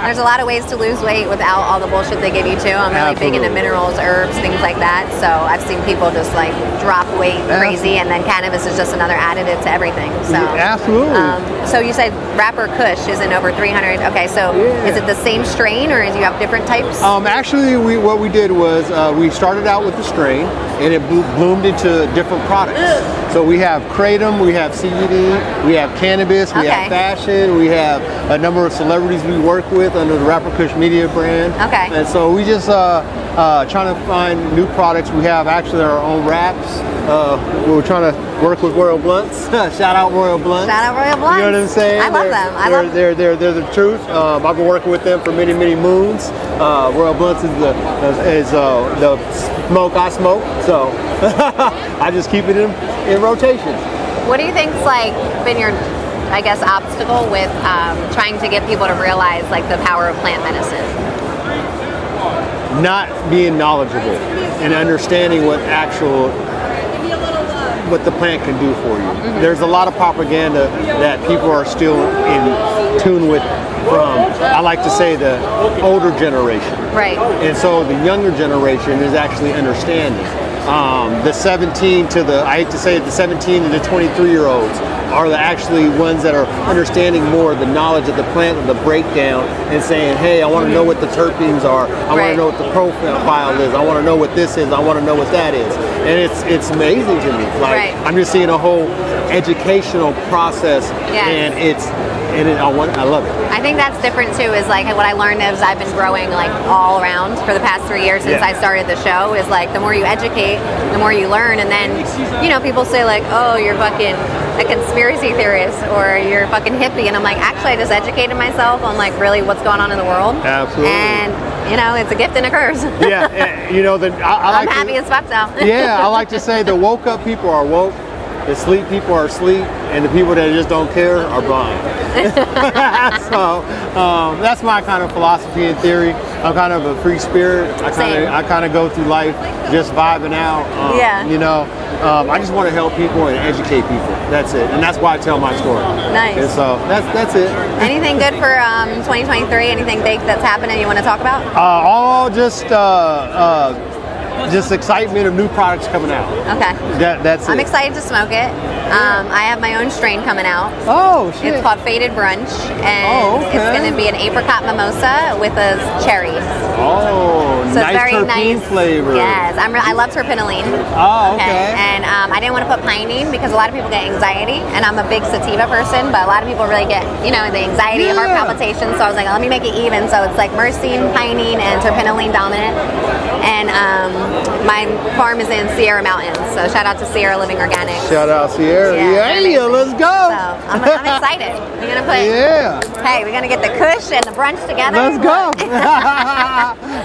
there's a lot of ways to lose weight without all the bullshit they give you too. I'm really big into minerals, herbs, things like that. So I've seen people just like drop weight crazy, and then cannabis is just another additive to everything. So absolutely. Um, so you said rapper Kush is in over 300. Okay, so is it the same strain, or is you have different types? Um, actually, we what we did was uh, we started out with the strain, and it blo- bloomed into different products. So we have kratom, we have CBD, we have cannabis, we Okay. have fashion, we have a number of celebrities we work with under the Rapper Kush Media brand. Okay. And so we just uh, uh, trying to find new products. We have actually our own wraps. Uh, we're trying to work with Royal Blunts. Shout out Royal Blunts. Shout out Royal Blunts. You know what I'm saying? I love They're- them. I they're, love they're, they're, they're the truth. Um, I've been working with them for many, many moons. Uh, Royal Blunts is the is uh, the smoke I smoke. So I just keep it in, in rotation. What do you think's like been your, I guess, obstacle with um, trying to get people to realize like the power of plant medicine? not being knowledgeable and understanding what actual what the plant can do for you. There's a lot of propaganda that people are still in tune with from I like to say the older generation. Right. And so the younger generation is actually understanding. Um, the 17 to the, I hate to say it, the 17 to the 23 year olds are the actually ones that are understanding more the knowledge of the plant and the breakdown and saying, hey, I want to know what the terpenes are. I want to know what the profile is. I want to know what this is. I want to know what that is. And it's it's amazing to me. Like Right. I'm just seeing a whole educational process, Yes. and it's and it, I want I love it. I think that's different too. Is like what I learned is I've been growing like all around for the past three years since Yeah. I started the show. Is like the more you educate, the more you learn, and then you know people say like, oh, you're fucking a conspiracy theorist or you're fucking hippie, and I'm like, actually, I just educated myself on like really what's going on in the world, Absolutely. and you know it's a gift and a curse. yeah, eh, you know the I, I I'm like to- happy as fuck though. yeah, I like to say the woke up people are woke, the sleep people are asleep, and the people that just don't care are blind. so um, that's my kind of philosophy and theory. I'm kind of a free spirit. I kind of I kind of go through life just vibing out. Um, Yeah. You know, um, I just want to help people and educate people. That's it, and that's why I tell my story. Nice. And so that's that's it. Anything good for um, 2023? Anything big that's happening you want to talk about? Uh, all just uh, uh, just excitement of new products coming out. Okay. That that's it. I'm excited to smoke it. Um, I have my own strain coming out. Oh shit. It's called Faded Brunch, and Oh, okay. it's going to be an apricot mimosa with a cherry. Oh, So nice it's very terpene nice flavor. Yes, I'm re- I love terpinolene. Oh, okay. And um, I didn't want to put pinene because a lot of people get anxiety, and I'm a big sativa person, but a lot of people really get, you know, the anxiety of heart palpitations. So I was like, let me make it even. So it's like myrcene, pinene, and terpinolene dominant. And um, my farm is in Sierra Mountains, so shout out to Sierra Living Organic. Shout out Sierra. Yeah, Yeah, they're let's go. So I'm, I'm excited. We're gonna put. Yeah. Hey, we're gonna get the Kush and the brunch together. Let's go.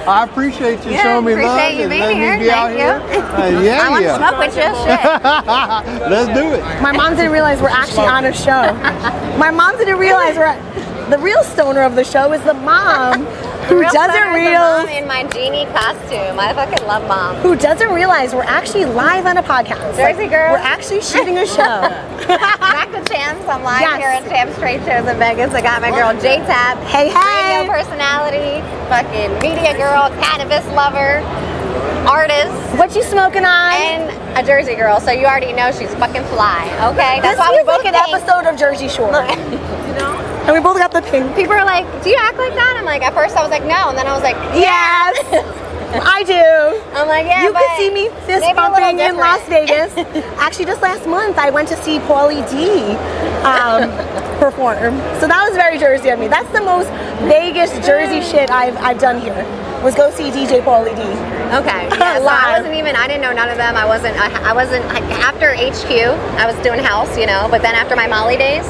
I appreciate you Yeah, showing me appreciate love you and being letting here. be out Thank here. you. Uh, yeah, I want to smoke with you. Shit. Let's do it. My mom didn't realize we're actually on a show. My mom didn't realize we're the real stoner of the show is the mom who Real doesn't stoner is the realize mom in my genie costume. I fucking love mom. who doesn't realize we're actually live on a podcast. Jersey girl. We're actually shooting a show. Back to Champs. I'm live Yes. here at Champs Trade Shows in Vegas. I got my girl J Tap. Hey, hey. Radio personality, fucking media girl, cannabis lover, artist, what you smoking on? and a Jersey girl. So you already know she's fucking fly. Okay, that's this why we like an episode of Jersey Shore. And we both got the pink. People are like, "Do you act like that?" I'm like, at first I was like, "No," and then I was like, Yes, I do. I'm like, "Yeah." you but could see me fist maybe a little bumping in Las. Vegas. Actually, just last month, I went to see Pauly D um, perform. So that was very Jersey of me. That's the most Vegas Jersey shit I've, I've done here. Was go see DJ Pauly D. Okay. Yeah, so I wasn't even. I didn't know none of them. I wasn't. I, I wasn't. I, after HQ, I was doing house, you know. But then after my Molly days,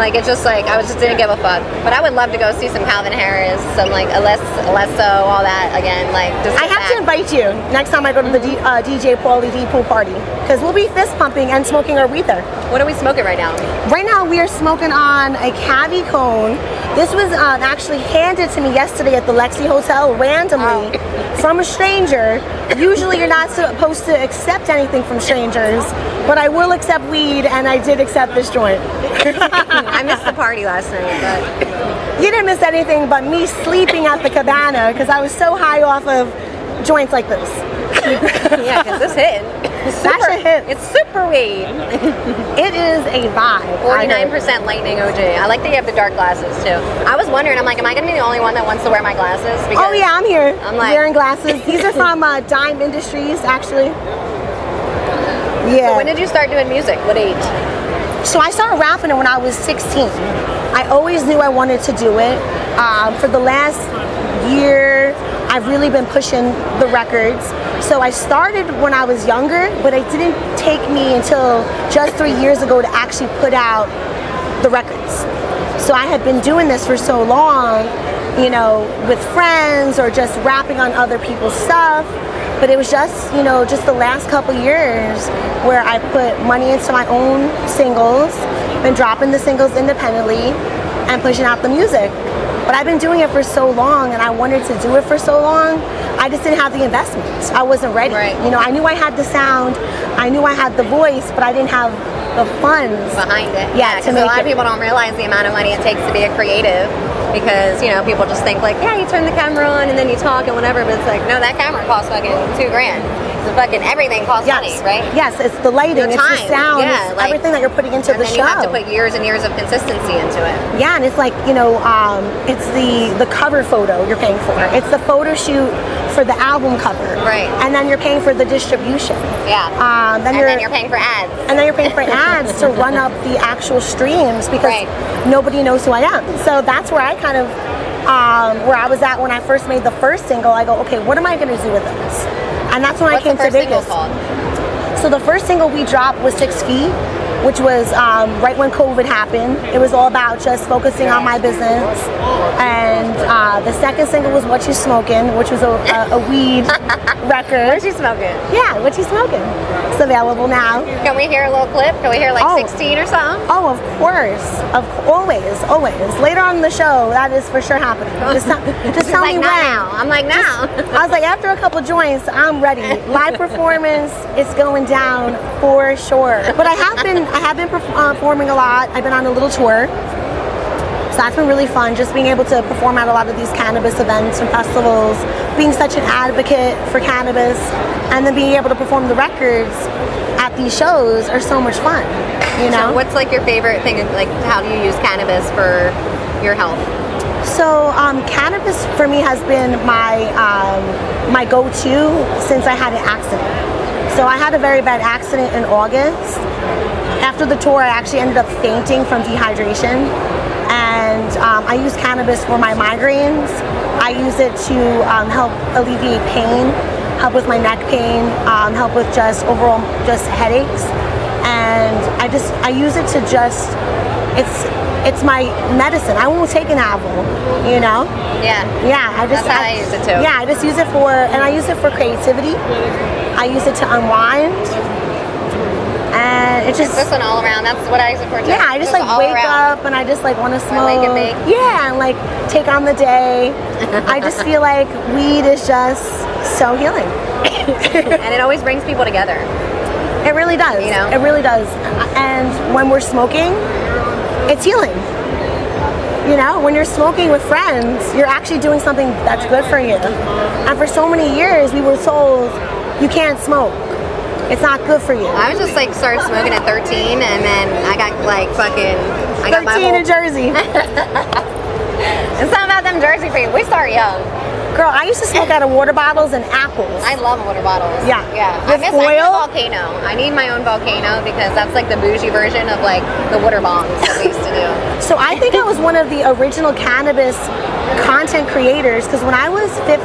like it's just like I was just didn't give a fuck. But I would love to go see some Calvin Harris, some like Ales- Alesso, all that again. Like just. I have to invite you next time I go to the D, uh, DJ Pauly D pool party because we'll be fist pumping and smoking our ether. What are we smoking right now? Right now, we are smoking on a cavi cone. This was um, actually handed to me yesterday at the Lexi Hotel randomly from a stranger. Usually, you're not supposed to accept anything from strangers, but I will accept weed, and I did accept this joint. I missed the party last night, but You didn't miss anything but me sleeping at the cabana because I was so high off of joints like this. yeah, because this hit. Super, hit. It's super weed. It is a vibe. Forty-nine percent lightning OJ. I like that you have the dark glasses too. I was wondering. I'm like, am I gonna be the only one that wants to wear my glasses? Because Oh yeah, I'm here. I'm like- wearing glasses. These are from uh, Dime Industries, actually. Yeah. So when did you start doing music? What age? So I started rapping when I was 16. I always knew I wanted to do it. Um, for the last year, I've really been pushing the records. So I started when I was younger, but it didn't take me until just three years ago to actually put out the records. So I had been doing this for so long, you know, with friends or just rapping on other people's stuff. But it was just, you know, just the last couple years where I put money into my own singles, been dropping the singles independently and pushing out the music. But I've been doing it for so long and I wanted to do it for so long. I just didn't have the investment. I wasn't ready. You know, I knew I had the sound, I knew I had the voice, but I didn't have the funds behind it. Yeah, because a lot it. of people don't realize the amount of money it takes to be a creative. Because you know people just think like, yeah, you turn the camera on and then you talk and whatever, but it's like, no, that camera costs fucking two grand. The fucking everything costs money, right? Yes, it's the lighting, it's the sound, yeah, like- everything that you're putting into and the then show. you have to put years and years of consistency into it. Yeah, and it's like you know, um, it's the the cover photo you're paying for. It's the photo shoot for the album cover, Right. And then you're paying for the distribution. Yeah. Um, then and you're then you're paying for ads. and then you're paying for ads to run up the actual streams because nobody knows who I am. So that's where I kind of um, where I was at when I first made the first single. I go, okay, what am I going to do with this? And that's when What's I came the first to Vegas. So the first single we dropped was Six Feet, which was um, right when COVID happened. It was all about just focusing on my business. And uh, the second single was What You Smoking, which was a, a, a weed record. What You Smoking? Yeah, What You Smoking. It's available now. Can we hear a little clip? Can we hear like Oh. 16 or something? Oh, of course, of always, always. Later on the show, that is for sure happening. Just, tell- just tell like, me when. now." I'm like, now. I was like, after a couple joints, I'm ready. Live performance is going down for sure. But I have been, I have been uh, performing a lot. I've been on a little tour. That's been really fun, just being able to perform at a lot of these cannabis events and festivals, being such an advocate for cannabis, and then being able to perform the records at these shows are so much fun. You know? So what's like your favorite thing? Like, how do you use cannabis for your health? So um, cannabis for me has been my um, my go-to since I had an accident. So I had a very bad accident in August. After the tour, I actually ended up fainting from dehydration, and um, I use cannabis for my migraines. I use it to um, help alleviate pain, help with my neck pain, um, help with just overall just headaches, and I just I use it to just it's it's my medicine. I won't take an apple, you know. Yeah. Yeah, I just That's how I use it too. Yeah, I just use it for and I use it for creativity. I use it to unwind. And it just just all around. That's what I use it for too. yeah, I just like wake around. up and I just like want to smoke. Yeah, and like take on the day. I just feel like weed is just so healing. and it always brings people together. It really does. You know? It really does. And when we're smoking, it's healing. You know, when you're smoking with friends, you're actually doing something that's good for you. And for so many years, we were told you can't smoke. It's not good for you. I was just like started smoking at 13, and then I got like fucking. I got my 13 whole, in Jersey. It's not about them Jersey people. We start young. Girl, I used to smoke out of water bottles and apples. I love water bottles. Yeah. Yeah. I With I miss foil? volcano. I need my own volcano because that's like the bougie version of like the water bombs that we used to do. So I think I was one of the original cannabis content creators because when I was 15,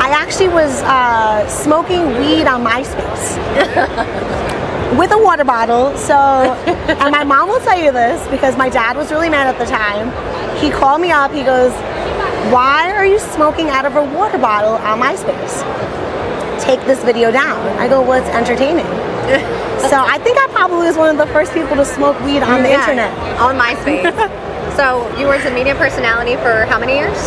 I actually was uh, smoking weed on MySpace with a water bottle. So, and my mom will tell you this because my dad was really mad at the time. He called me up. He goes, "Why are you smoking out of a water bottle on MySpace? Take this video down." I go, "Well, it's entertaining." so I think I probably was one of the first people to smoke weed on the Yeah, internet. On MySpace. so you were a media personality for how many years?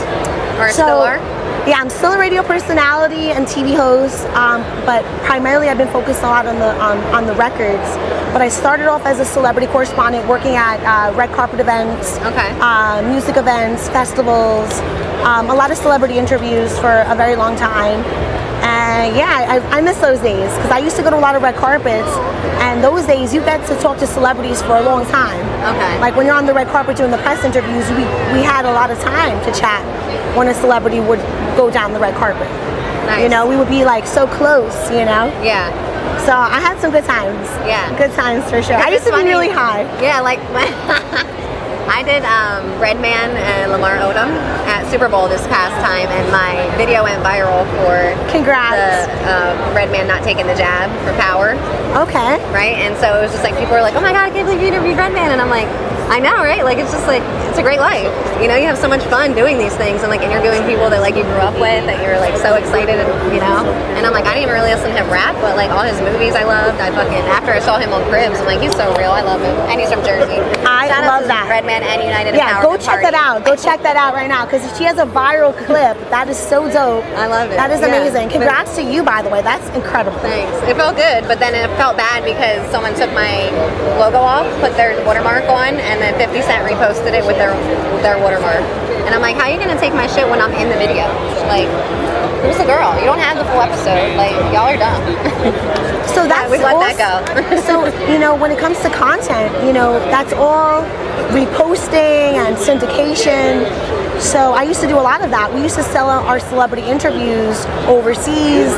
Or So, still are? Yeah, I'm still a radio personality and TV host, um, but primarily I've been focused a lot on the on, on the records. But I started off as a celebrity correspondent, working at uh, red carpet events, okay. uh, music events, festivals, um, a lot of celebrity interviews for a very long time. And yeah, I, I miss those days because I used to go to a lot of red carpets, and those days you get to talk to celebrities for a long time. Okay. Like when you're on the red carpet doing the press interviews, we, we had a lot of time to chat when a celebrity would go down the red carpet. Nice. You know, we would be like so close, you know? Yeah. So I had some good times. Yeah. Good times for sure. I used to it's be really high. Yeah, like I did um, Redman and Lamar Odom at Super Bowl this past time, and my video went viral for Congrats. the uh, Redman not taking the jab for power. Okay. Right, and so it was just like people were like, "Oh my god, I can't believe you interviewed Redman," and I'm like, "I know, right? Like it's just like it's a great life. You know, you have so much fun doing these things and like interviewing people that like you grew up with that you're like so excited, and you know." And I'm like, I didn't even really listen to him rap, but like all his movies I loved. I fucking after I saw him on Cribs, I'm like, he's so real. I love him, and he's from Jersey. I Shout out love that. Redman and United Yeah, go check Party. that out. Go check that out right now because she has a viral clip. That is so dope. I love it. That is Yeah. amazing. Congrats to you, by the way. That's incredible. Thanks. It felt good, but then it felt bad because someone took my logo off, put their watermark on, and then 50 Cent reposted it with their their watermark. And I'm like, how are you gonna take my shit when I'm in the video? Like, who's the girl? You don't have the full episode. Like, y'all are dumb. So that's we let that go. so you know, when it comes to content, you know, that's all reposting and syndication. So I used to do a lot of that. We used to sell our celebrity interviews overseas,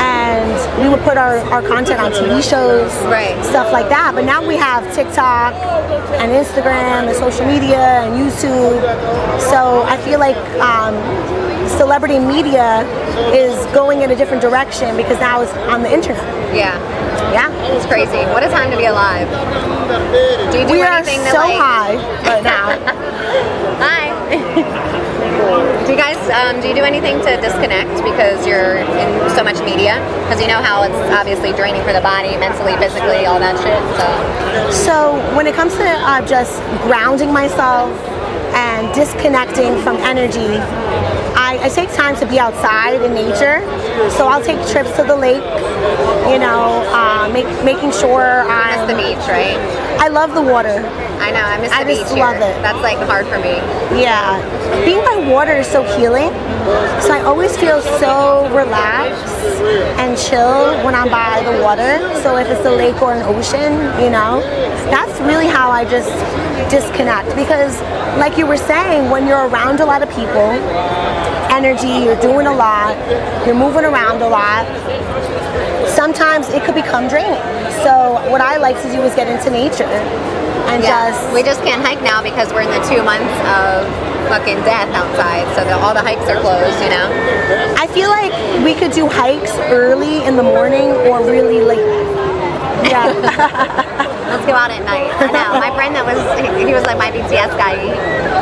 and we would put our, our content on TV shows, Right. stuff like that. But now we have TikTok and Instagram and social media and YouTube. So I feel like um, celebrity media is going in a different direction because now it's on the internet. yeah. Yeah. It's crazy. What a time to be alive. Do you do we are anything to so like high right now. Hi. do you guys um, do you do anything to disconnect because you're in so much media? Because you know how it's obviously draining for the body, mentally, physically, all that shit. So So when it comes to uh, just grounding myself and disconnecting from energy, I, I take time to be outside in nature. So I'll take trips to the lake, you know, uh, make, making sure I miss the beach, right? I love the water. I know I miss I just here. love it. That's like hard for me. Yeah, being by water is so healing. So I always feel so relaxed and chill when I'm by the water. So if it's a lake or an ocean, you know, that's really how I just disconnect. Because, like you were saying, when you're around a lot of people, energy, you're doing a lot, you're moving around a lot. Sometimes it could become draining. So what I like to do is get into nature and Yeah. just we just can't hike now because we're in the two months of fucking death outside. So the, all the hikes are closed. You know. I feel like we could do hikes early in the morning or really late. Yeah. Out at night. I know. My friend that was, he, he was like my BTS guy. He,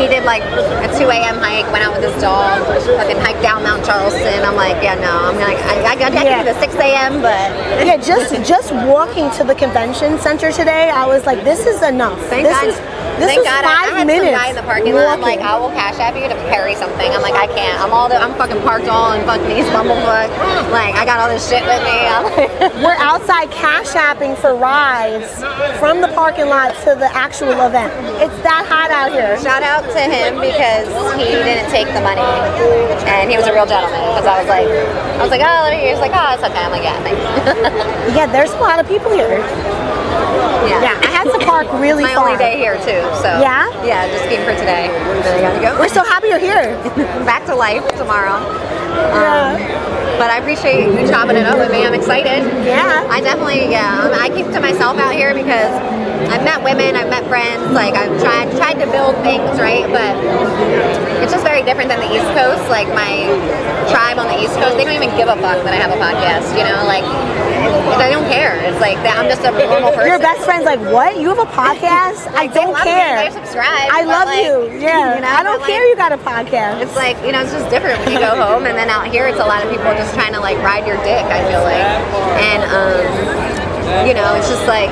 he did like a 2 a.m. hike, went out with his dog, fucking hiked down Mount Charleston. I'm like, yeah, no, I'm like, I, I, I, I Yeah. can do the 6 a.m., but yeah, just just walking to the convention center today, I was like, this is enough. thank this God. is this thank God five I, I had minutes. some guy in the parking lot. I'm like. I will cash app you to carry something. I'm like, I can't. I'm all the, I'm fucking parked all in fucking East Bumblefuck. Like, I got all this shit with me. Like, We're outside cash apping for rides from the parking lot to the actual event. It's that hot out here. Shout out to him because he didn't take the money, and he was a real gentleman. Because I was like, I was like, oh. He was like, oh, it's okay. I'm like, yeah, thanks. Yeah, there's a lot of people here. yeah. Yeah, I had to park really my far. only day here too. So Yeah? yeah, just came for today. Then I gotta go. We're so happy you're here. back to life tomorrow. Yeah. Um, But I appreciate you chopping it up with me. I'm excited. Yeah. I definitely, yeah. um, I keep to myself out here because I've met women, I've met friends. Like I've tried tried to build things, right? But it's just very different than the East Coast. Like my tribe on the East Coast, they don't even give a fuck that I have a podcast. You know, like I don't care. It's like that I'm just a normal person. Your best friend's like, what? You have a podcast? I don't me, care. They subscribe. I love like, you. Yeah. you know, I don't care like, you got a podcast. It's like you know, it's just different when you go home, and then out here, it's a lot of people just trying to like ride your dick. I feel like, and um, you know, it's just like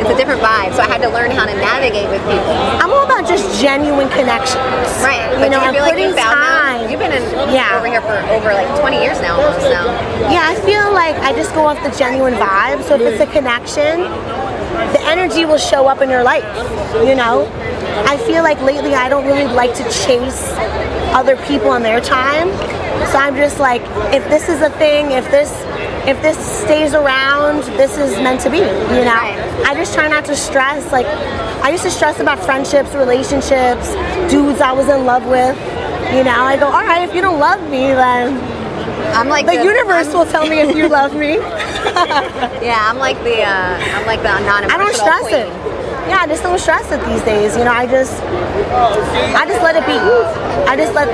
it's a different vibe. So I had to learn how to navigate with people. I'm all about just genuine connections. Right. You But know, you feel like you putting found time. that? You've been in Yeah. over here for over like 20 years now, almost now. Yeah, I feel like I just go off the genuine vibe. So if it's a connection, the energy will show up in your life. You know, I feel like lately I don't really like to chase other people on their time. So I'm just like, if this is a thing, if this if this stays around, this is meant to be. You know, I just try not to stress. Like, I used to stress about friendships, relationships, dudes I was in love with. You know, I go, all right, if you don't love me, then I'm like the the- universe will tell me if you love me. Yeah, I'm like the uh, I'm like the non-emotional I don't stress queen. it. Yeah, I just don't stress it these days. You know, I just, I just let it be. I just let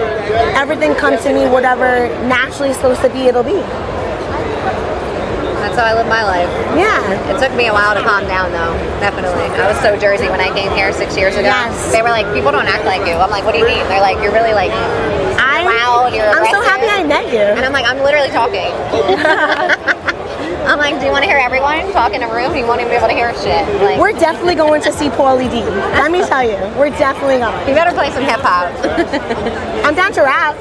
everything come to me, whatever naturally is supposed to be, it'll be. That's how I live my life. Yeah. It took me a while to calm down, though. Definitely. I was so Jersey when I came here six years ago. Yes. They were like, people don't act like you. I'm like, what do you mean? They're like, you're really like I'm, loud. You're I'm so happy I met you. And I'm like, I'm literally talking. I'm like, do you want to hear everyone talk in a room? You won't even be able to hear shit. Like, We're definitely going to see Pauly D. Let me tell you, we're definitely going. you better play some hip hop. I'm down to rap.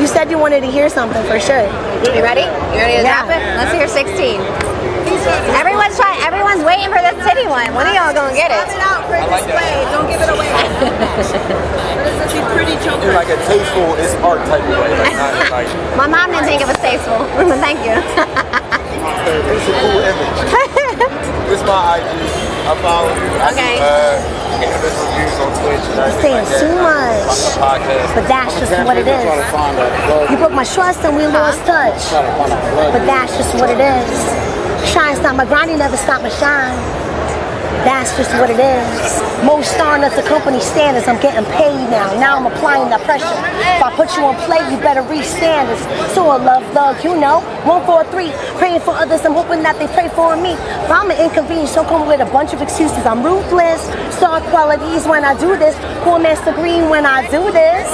You said you wanted to hear something for sure. You ready? You ready to Yeah. it? Let's hear 16. Everyone's trying. Everyone's waiting for this titty one. When are y'all gonna get it? it out for display. Don't give it away. She's pretty In like a tasteful, it's art type of way. Like, not like, My mom didn't think it was tasteful. Thank you. it's a cool image. This is my IG. I follow you. I Okay. do, uh, cannabis reviews on Twitch. and everything saying like that. too much. On the podcast. But that's just what it is. You broke my trust and we lost touch. But that's just what it is. Shine stop my grinding never stop my shine. That's just what it is. Most starring at the company standards, I'm getting paid now. Now I'm applying the pressure. If I put you on play, you better reach standards. So I love thug, you know. One for three, praying for others. I'm hoping that they pray for me. If I'm an inconvenience, don't come with a bunch of excuses. I'm ruthless. Star qualities when I do this. Poor Master Green when I do this.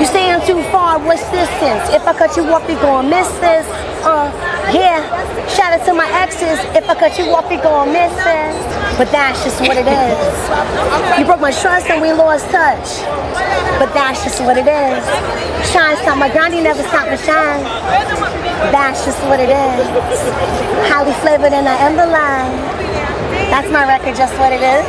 You saying too far, what's distance? If I cut you off, you gonna miss this. Uh, yeah. Shout out to my exes. If I cut you off, you gonna miss. But that's just what it is. You broke my trust and we lost touch. But that's just what it is. Shine stop my grind, you never stop my shine. That's just what it is. Highly flavored and I am the line. That's my record, just what it is.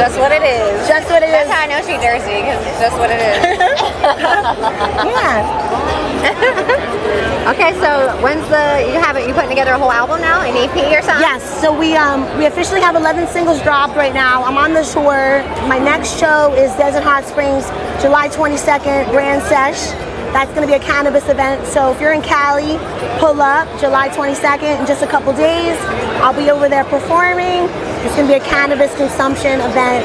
Just what it is. Just what it is. That's how I know she Jersey, because it's just what it is. yeah. okay, so when's the you have it? You putting together a whole album now, an EP or something? Yes, so we um we officially have 11 singles dropped right now. I'm on the tour. My next show is Desert Hot Springs, July 22nd, Grand Sesh. That's going to be a cannabis event. So if you're in Cali, pull up July 22nd in just a couple days. I'll be over there performing. It's going to be a cannabis consumption event.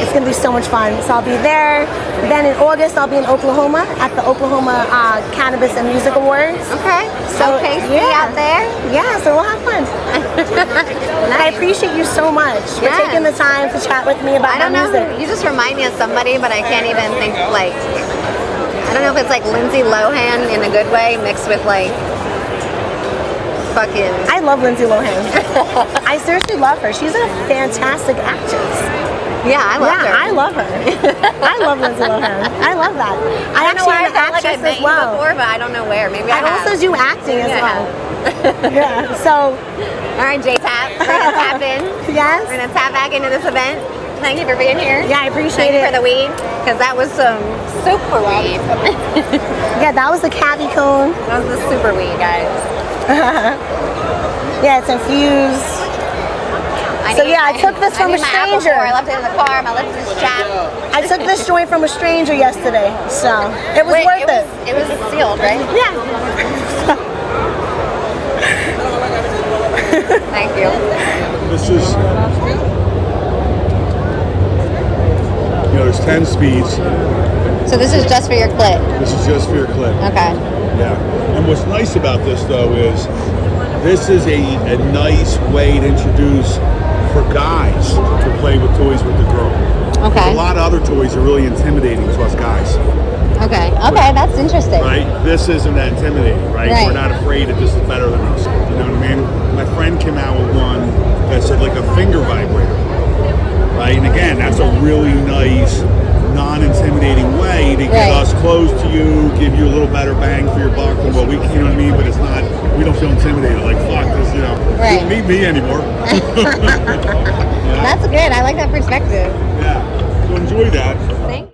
It's going to be so much fun. So I'll be there. Then in August, I'll be in Oklahoma at the Oklahoma uh, Cannabis and Music Awards. Okay. So Okay, see you out there. Yeah, so we'll have fun. And I appreciate you so much for Yes. taking the time to chat with me about I don't know. music. You just remind me of somebody, but I can't even think like. I don't know if it's like Lindsay Lohan in a good way mixed with like fucking. I love Lindsay Lohan. I seriously love her. She's a fantastic actress. Yeah, I love yeah, her. I love her. I love Lindsay Lohan. I love that. I, I don't know actually am an like actress met as well. before, but I don't know where. Maybe I, I also do acting as I well. yeah. So. All right, J Tap. We're gonna tap in. Yes. We're gonna tap back into this event. Thank you for being here. Yeah, I appreciate Thank you it. for the weed, because that was some super weed. Yeah, that was the cavi cone. That was the super weed, guys. yeah, it's infused. I So yeah, I took this from a need my apple stranger. I left it in the car. My left is chapped. I took this joint from a stranger yesterday, so it was Wait, worth it it. was, it was sealed, right? Yeah. Thank you. This is, you know, there's 10 speeds. So this is just for your clit. This is just for your clip. Okay. Yeah. And what's nice about this, though, is this is a, a nice way to introduce for guys to play with toys with the girl. Okay. A lot of other toys are really intimidating to us guys, Okay. Okay, that's interesting. right? This isn't that intimidating, right? Right. We're not afraid that this is better than us. You know what I mean? My friend came out with one that said like a finger vibrator, right? And again, that's a really nice, non-intimidating way to get Right. us close to you, give you a little better bang for your buck than what we, you know what I mean? But it's not, we don't feel intimidated. Like fuck this, you know, Right. you don't need me anymore. That's good. I like that perspective. yeah. So enjoy that. Thank